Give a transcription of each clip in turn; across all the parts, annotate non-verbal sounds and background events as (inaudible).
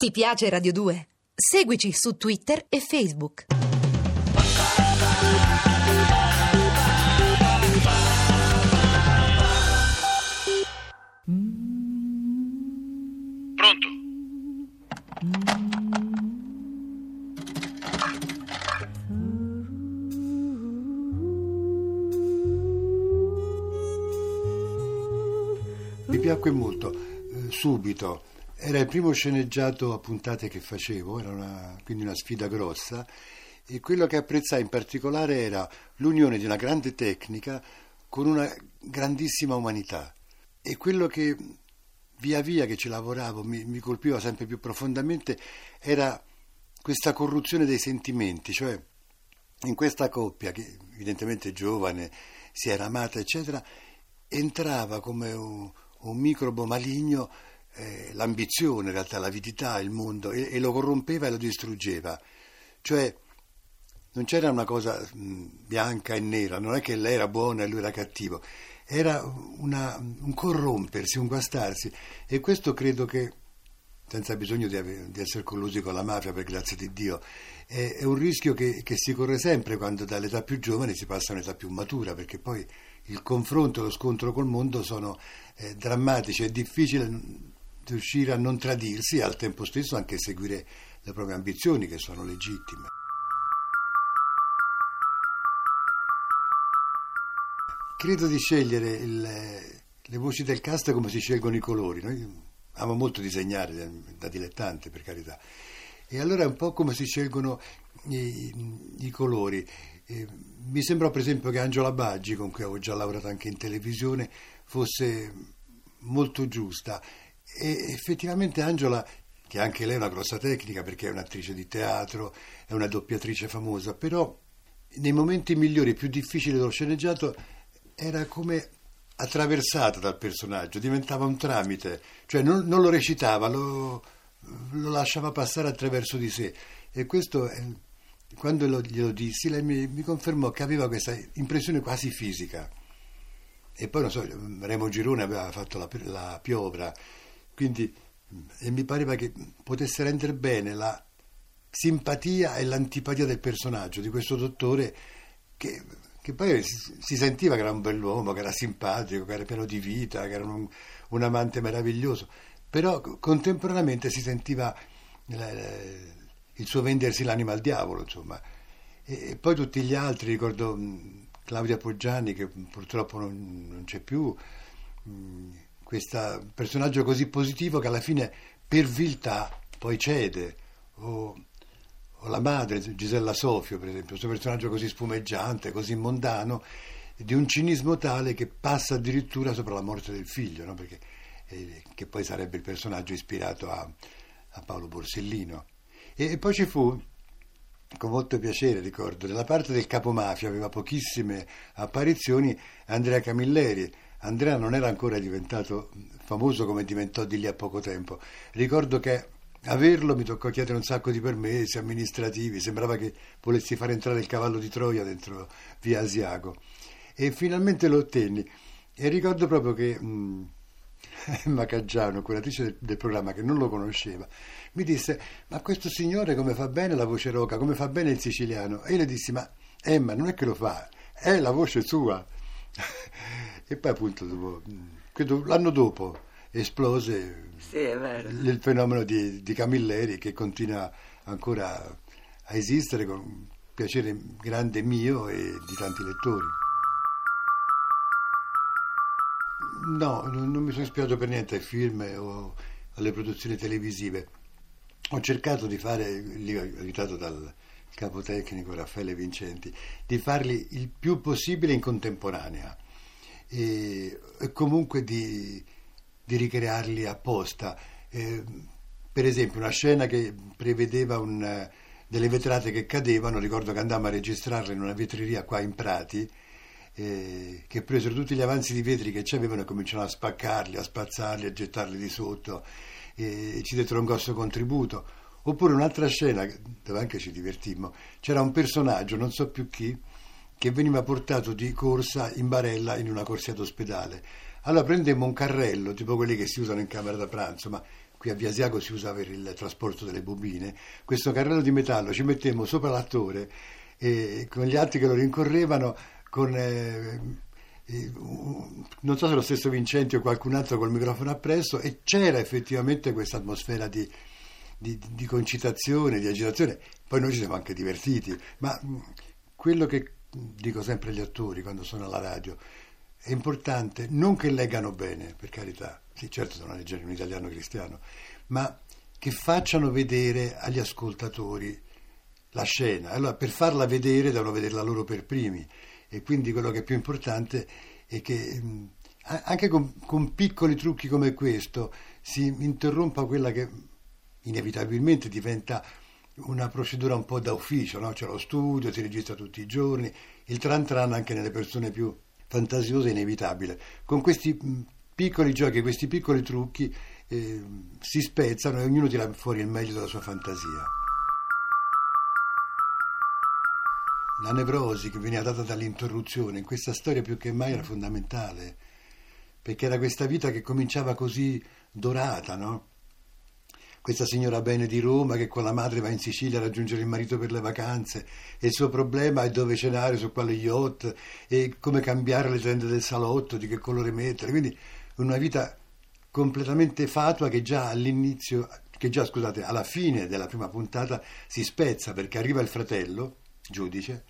Ti piace Radio 2? Seguici su Twitter e Facebook. Pronto? Mi piacque molto, eh, subito. Era il primo sceneggiato a puntate che facevo, era una, quindi una sfida grossa e quello che apprezzai in particolare era l'unione di una grande tecnica con una grandissima umanità. E quello che via via che ci lavoravo mi, mi colpiva sempre più profondamente era questa corruzione dei sentimenti, cioè in questa coppia che evidentemente giovane si era amata eccetera entrava come un, un microbo maligno eh, l'ambizione, in realtà l'avidità, il mondo, e, e, lo corrompeva e lo distruggeva. Cioè non c'era una cosa mh, bianca e nera, non è che lei era buona e lui era cattivo, era una, un corrompersi, un guastarsi. E questo credo che, senza bisogno di, ave, di essere collusi con la mafia, per grazia di Dio, è, è un rischio che, che si corre sempre quando dall'età più giovane si passa a un'età più matura, perché poi il confronto e lo scontro col mondo sono eh, drammatici, è difficile riuscire a non tradirsi e al tempo stesso anche seguire le proprie ambizioni che sono legittime. Credo di scegliere il, le voci del cast come si scelgono i colori. Noi amo molto disegnare da dilettante, per carità. E allora è un po' come si scelgono i, i colori. E mi sembra per esempio che Angela Baggi, con cui avevo già lavorato anche in televisione, fosse molto giusta e effettivamente Angela, che anche lei è una grossa tecnica perché è un'attrice di teatro, è una doppiatrice famosa, però nei momenti migliori e più difficili dello sceneggiato era come attraversata dal personaggio, diventava un tramite, cioè non, non lo recitava, lo, lo, lasciava passare attraverso di sé. E questo, quando lo, glielo dissi, lei mi, mi confermò che aveva questa impressione quasi fisica. E poi, non so, Remo Girone aveva fatto la, la piovra quindi mi pareva che potesse rendere bene la simpatia e l'antipatia del personaggio di questo dottore che, che poi si, sentiva che era un bell'uomo, che era simpatico, che era pieno di vita, che era un, un amante meraviglioso, però contemporaneamente si sentiva la, il suo vendersi l'anima al diavolo, insomma. E, e poi tutti gli altri, ricordo Claudia Poggiani che purtroppo non, non c'è più. Mh, questo personaggio così positivo che alla fine per viltà poi cede. O, o la madre, Gisella Sofio, per esempio, questo personaggio così spumeggiante, così mondano, di un cinismo tale che passa addirittura sopra la morte del figlio, no? Perché, eh, che poi sarebbe il personaggio ispirato a, a Paolo Borsellino. E, e, poi ci fu, con molto piacere ricordo, nella parte del capomafia aveva pochissime apparizioni Andrea Camilleri, Andrea non era ancora diventato famoso come diventò di lì a poco tempo. Ricordo che averlo mi toccò chiedere un sacco di permessi amministrativi, sembrava che volessi far entrare il cavallo di Troia dentro via Asiago. E finalmente lo ottenni. E ricordo proprio che (laughs) Emma Caggiano, curatrice del, del, programma, che non lo conosceva, mi disse: Ma questo signore come fa bene la voce roca, come fa bene il siciliano? E io le dissi: Ma Emma, non è che lo fa, è la voce sua. E poi appunto dopo, credo l'anno dopo esplose sì, il fenomeno di, di, Camilleri che continua ancora a esistere con piacere grande mio e di tanti lettori. No, non, non mi sono ispirato per niente ai film o alle produzioni televisive. Ho cercato di fare, lì aiutato dal capo tecnico Raffaele Vincenti, di farli il più possibile in contemporanea e, e comunque di, di, ricrearli apposta. Eh, per esempio una scena che prevedeva un, delle vetrate che cadevano, ricordo che andammo a registrarla in una vetreria qua in Prati, eh, che presero tutti gli avanzi di vetri che c'avevano e cominciarono a spaccarli, a spazzarli, a gettarli di sotto e, e ci dettero un grosso contributo. Oppure un'altra scena dove anche ci divertimmo, c'era un personaggio, non so più chi, che veniva portato di corsa in barella in una corsia d'ospedale. Allora prendemmo un carrello, tipo quelli che si usano in camera da pranzo, ma qui a Viasiago si usa per il trasporto delle bobine, questo carrello di metallo ci mettemmo sopra l'attore e con gli altri che lo rincorrevano con... Eh, non so se lo stesso Vincenti o qualcun altro col microfono appresso e c'era effettivamente questa atmosfera di, di, di, concitazione, di agitazione. Poi noi ci siamo anche divertiti, ma quello che dico sempre agli attori quando sono alla radio è importante non che leggano bene, per carità, sì certo sono leggere un italiano cristiano, ma che facciano vedere agli ascoltatori la scena. Allora per farla vedere devono vederla loro per primi e quindi quello che è più importante è che anche con, con piccoli trucchi come questo si interrompa quella che inevitabilmente diventa una procedura un po' da ufficio, no? c'è lo studio, si registra tutti i giorni, il tran tran anche nelle persone più fantasiose è inevitabile. Con questi piccoli giochi, questi piccoli trucchi eh, si spezzano e ognuno tira fuori il meglio della sua fantasia. la nevrosi che veniva data dall'interruzione in questa storia più che mai era fondamentale, perché era questa vita che cominciava così dorata, no? Questa signora bene di Roma che con la madre va in Sicilia a raggiungere il marito per le vacanze e il suo problema è dove cenare, su quale yacht e come cambiare le tende del salotto, di che colore mettere. Quindi una vita completamente fatua che già all'inizio, che già scusate, alla fine della prima puntata si spezza perché arriva il fratello, giudice,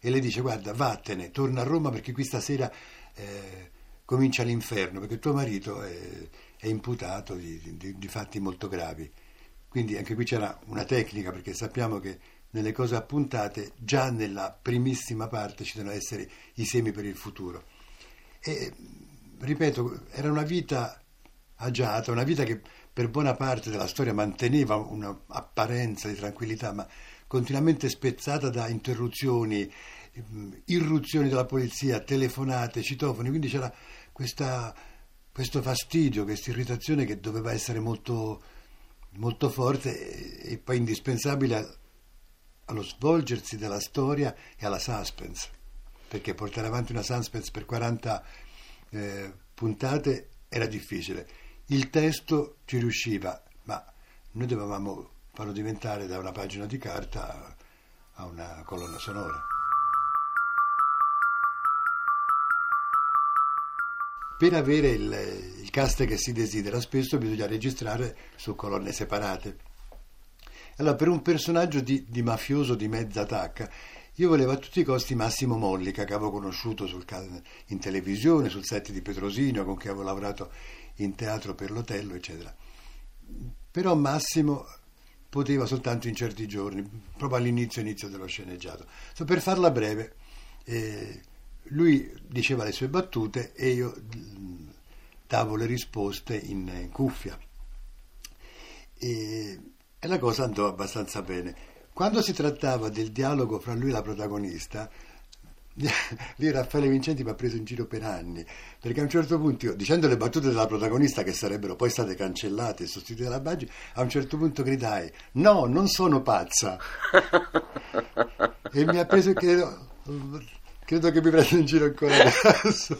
e le dice guarda vattene, torna a Roma perché qui stasera eh, comincia l'inferno, perché tuo marito è, è imputato di, di, di, fatti molto gravi. Quindi anche qui c'era una tecnica perché sappiamo che nelle cose appuntate già nella primissima parte ci devono essere i semi per il futuro. E ripeto, era una vita agiata, una vita che per buona parte della storia manteneva un'apparenza di tranquillità, ma continuamente spezzata da interruzioni, ehm, irruzioni della polizia, telefonate, citofoni, quindi c'era questa, questo fastidio, questa irritazione che doveva essere molto, molto forte e, poi indispensabile allo svolgersi della storia e alla suspense, perché portare avanti una suspense per 40 eh, puntate era difficile. Il testo ci riusciva, ma noi dovevamo farlo diventare da una pagina di carta a una colonna sonora. Per avere il cast che si desidera spesso bisogna registrare su colonne separate. Allora, per un personaggio di, di, mafioso di mezza tacca, io volevo a tutti i costi Massimo Mollica, che avevo conosciuto sul, in televisione, sul set di Petrosino, con cui avevo lavorato in teatro per l'Otello, eccetera. Però Massimo poteva soltanto in certi giorni, proprio all'inizio inizio dello sceneggiato. So, per farla breve, eh, lui diceva le sue battute e io mm, davo le risposte in, in cuffia. E, e la cosa andò abbastanza bene. Quando si trattava del dialogo fra lui e la protagonista, (laughs) lì Raffaele Vincenti mi ha preso in giro per anni perché a un certo punto io, dicendo le battute della protagonista che sarebbero poi state cancellate e sostituite dalla Baggi a un certo punto gridai no non sono pazza e mi ha preso credo, credo che mi prenda in giro ancora adesso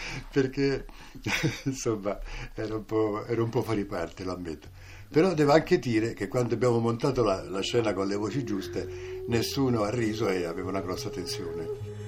(laughs) perché (laughs) insomma ero un, un po' fuori parte lo ammetto però devo anche dire che quando abbiamo montato la, la scena con le voci giuste, nessuno ha riso e aveva una grossa tensione.